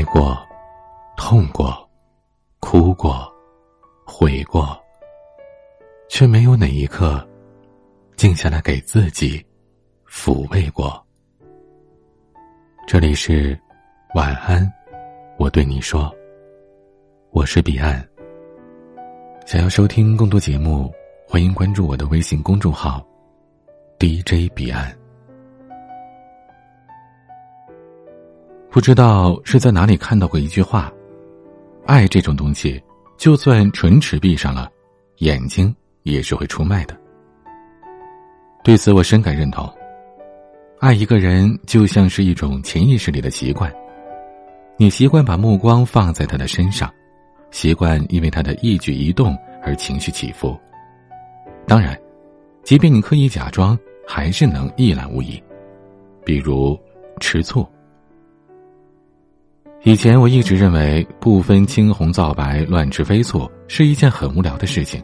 爱过，痛过，哭过，悔过，却没有哪一刻静下来给自己抚慰过。这里是晚安，我对你说，我是彼岸。想要收听更多节目，欢迎关注我的微信公众号 DJ 彼岸。不知道是在哪里看到过一句话：“爱这种东西，就算唇齿闭上了，眼睛也是会出卖的。”对此我深感认同。爱一个人就像是一种潜意识里的习惯，你习惯把目光放在他的身上，习惯因为他的一举一动而情绪起伏。当然，即便你刻意假装，还是能一览无遗。比如吃醋。以前我一直认为不分青红皂白乱吃飞醋是一件很无聊的事情。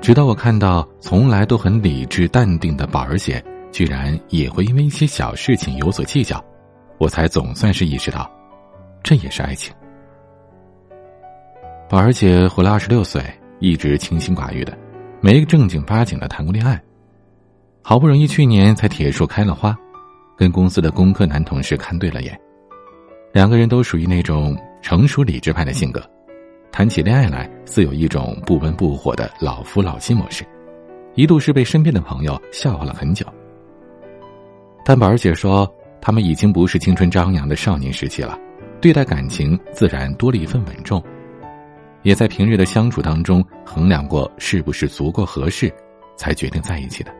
直到我看到从来都很理智淡定的宝儿姐，居然也会因为一些小事情有所计较，我才总算是意识到，这也是爱情。宝儿姐活了二十六岁，一直清心寡欲的，没正经八经的谈过恋爱，好不容易去年才铁树开了花，跟公司的工科男同事看对了眼。两个人都属于那种成熟理智派的性格，谈起恋爱来似有一种不温不火的老夫老妻模式，一度是被身边的朋友笑话了很久。但宝儿姐说，他们已经不是青春张扬的少年时期了，对待感情自然多了一份稳重，也在平日的相处当中衡量过是不是足够合适，才决定在一起的。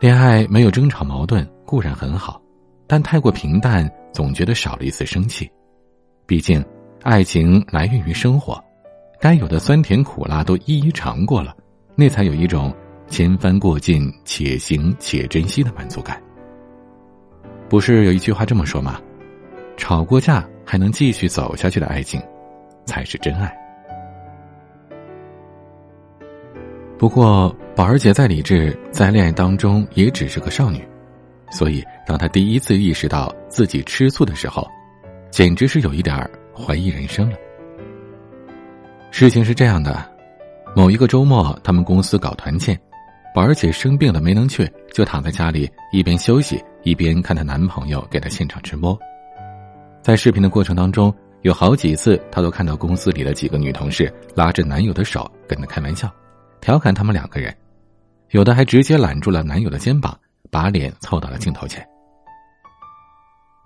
恋爱没有争吵矛盾固然很好。但太过平淡，总觉得少了一丝生气。毕竟，爱情来源于生活，该有的酸甜苦辣都一一尝过了，那才有一种千帆过尽，且行且珍惜的满足感。不是有一句话这么说吗？吵过架还能继续走下去的爱情，才是真爱。不过，宝儿姐再理智，在恋爱当中也只是个少女。所以，当他第一次意识到自己吃醋的时候，简直是有一点怀疑人生了。事情是这样的，某一个周末，他们公司搞团建，宝儿姐生病了没能去，就躺在家里一边休息一边看她男朋友给她现场直播。在视频的过程当中，有好几次她都看到公司里的几个女同事拉着男友的手跟她开玩笑，调侃他们两个人，有的还直接揽住了男友的肩膀。把脸凑到了镜头前。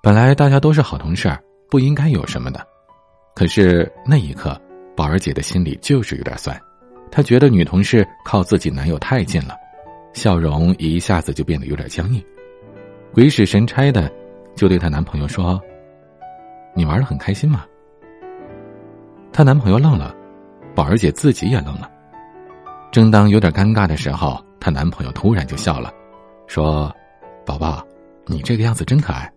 本来大家都是好同事，不应该有什么的，可是那一刻，宝儿姐的心里就是有点酸。她觉得女同事靠自己男友太近了，笑容一下子就变得有点僵硬，鬼使神差的就对她男朋友说：“你玩的很开心吗？”她男朋友愣了，宝儿姐自己也愣了。正当有点尴尬的时候，她男朋友突然就笑了。说：“宝宝，你这个样子真可爱。”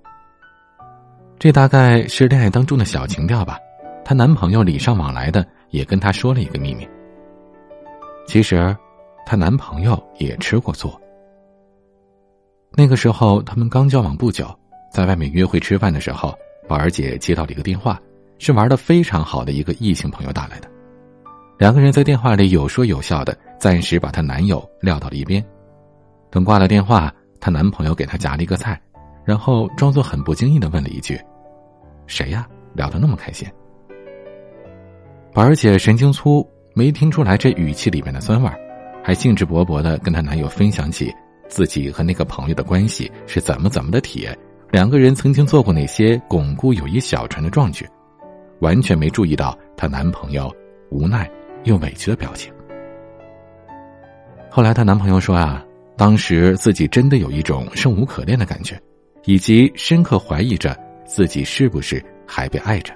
这大概是恋爱当中的小情调吧。她男朋友礼尚往来的也跟她说了一个秘密。其实，她男朋友也吃过醋。那个时候他们刚交往不久，在外面约会吃饭的时候，宝儿姐接到了一个电话，是玩的非常好的一个异性朋友打来的。两个人在电话里有说有笑的，暂时把她男友撂到了一边。等挂了电话，她男朋友给她夹了一个菜，然后装作很不经意的问了一句：“谁呀？聊得那么开心。”宝儿姐神经粗，没听出来这语气里面的酸味还兴致勃勃的跟她男友分享起自己和那个朋友的关系是怎么怎么的铁，两个人曾经做过哪些巩固友谊小船的壮举，完全没注意到她男朋友无奈又委屈的表情。后来她男朋友说啊。当时自己真的有一种生无可恋的感觉，以及深刻怀疑着自己是不是还被爱着。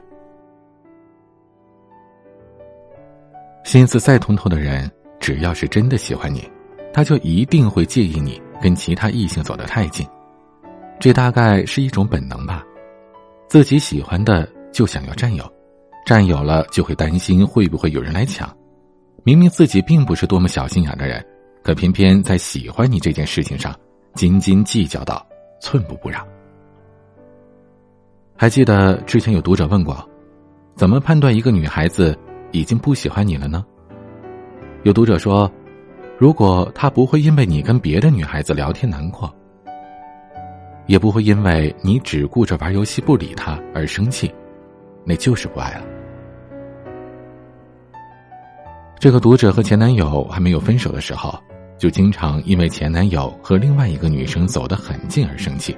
心思再通透的人，只要是真的喜欢你，他就一定会介意你跟其他异性走得太近。这大概是一种本能吧，自己喜欢的就想要占有，占有了就会担心会不会有人来抢。明明自己并不是多么小心眼的人。可偏偏在喜欢你这件事情上，斤斤计较到寸步不让。还记得之前有读者问过，怎么判断一个女孩子已经不喜欢你了呢？有读者说，如果她不会因为你跟别的女孩子聊天难过，也不会因为你只顾着玩游戏不理她而生气，那就是不爱了。这个读者和前男友还没有分手的时候，就经常因为前男友和另外一个女生走得很近而生气。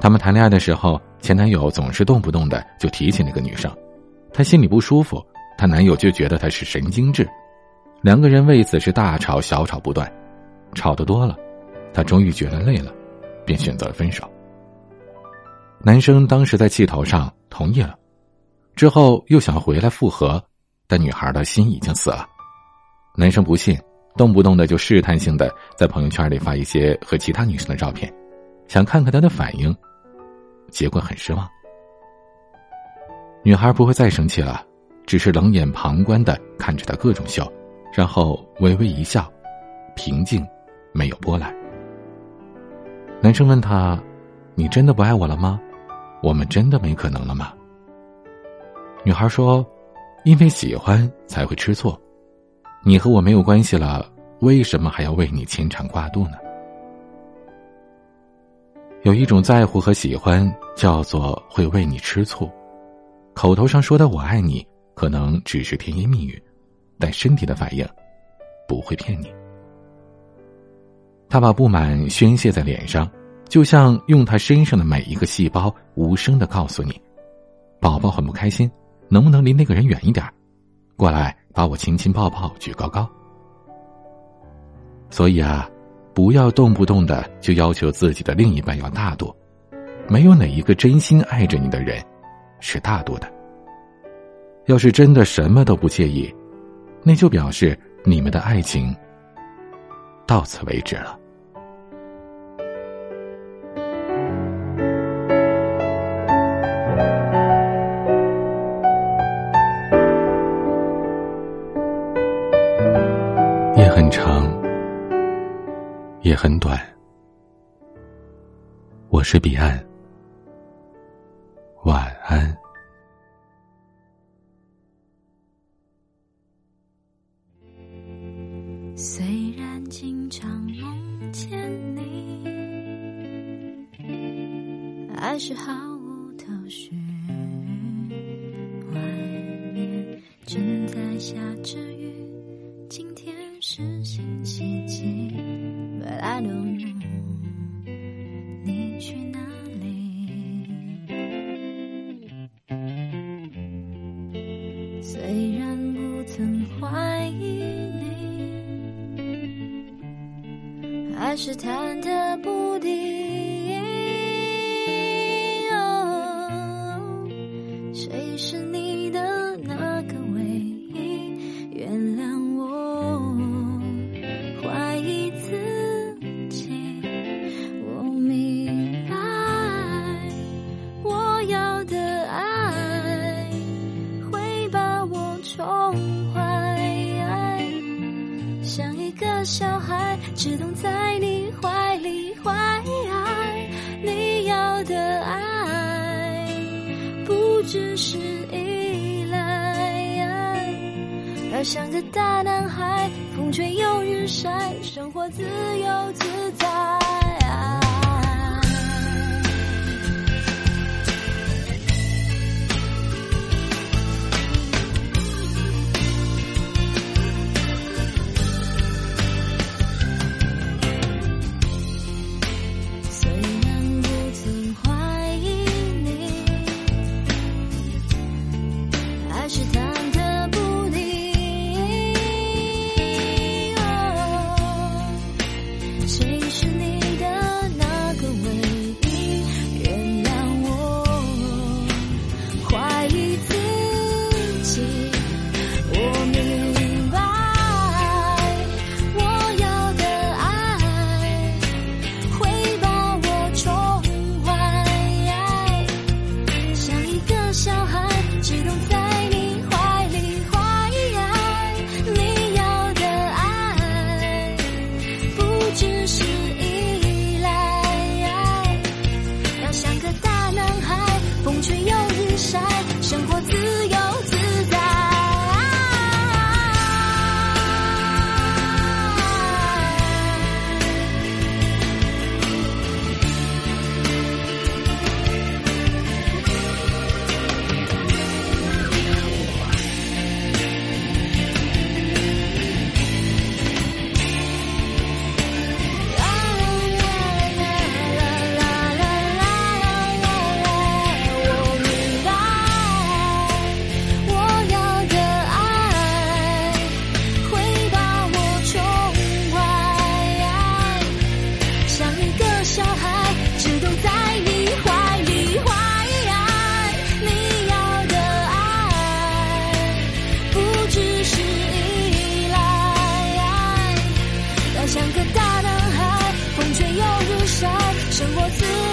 他们谈恋爱的时候，前男友总是动不动的就提起那个女生，她心里不舒服，她男友就觉得她是神经质，两个人为此是大吵小吵不断，吵得多了，她终于觉得累了，便选择了分手。男生当时在气头上同意了，之后又想回来复合，但女孩的心已经死了。男生不信，动不动的就试探性的在朋友圈里发一些和其他女生的照片，想看看她的反应。结果很失望，女孩不会再生气了，只是冷眼旁观的看着他各种秀，然后微微一笑，平静，没有波澜。男生问他：“你真的不爱我了吗？我们真的没可能了吗？”女孩说：“因为喜欢才会吃醋，你和我没有关系了，为什么还要为你牵肠挂肚呢？”有一种在乎和喜欢，叫做会为你吃醋。口头上说的“我爱你”，可能只是甜言蜜语，但身体的反应不会骗你。他把不满宣泄在脸上，就像用他身上的每一个细胞无声的告诉你：“宝宝很不开心，能不能离那个人远一点？过来把我亲亲抱抱举高高。”所以啊。不要动不动的就要求自己的另一半要大度，没有哪一个真心爱着你的人是大度的。要是真的什么都不介意，那就表示你们的爱情到此为止了。也很短。我是彼岸，晚安。虽然经常梦见你，还是毫无头绪。外面正在下着雨，虽然不曾怀疑你，还是忐忑不定。只是依赖，要像个大男孩，风吹又日晒，生活自由自在。through.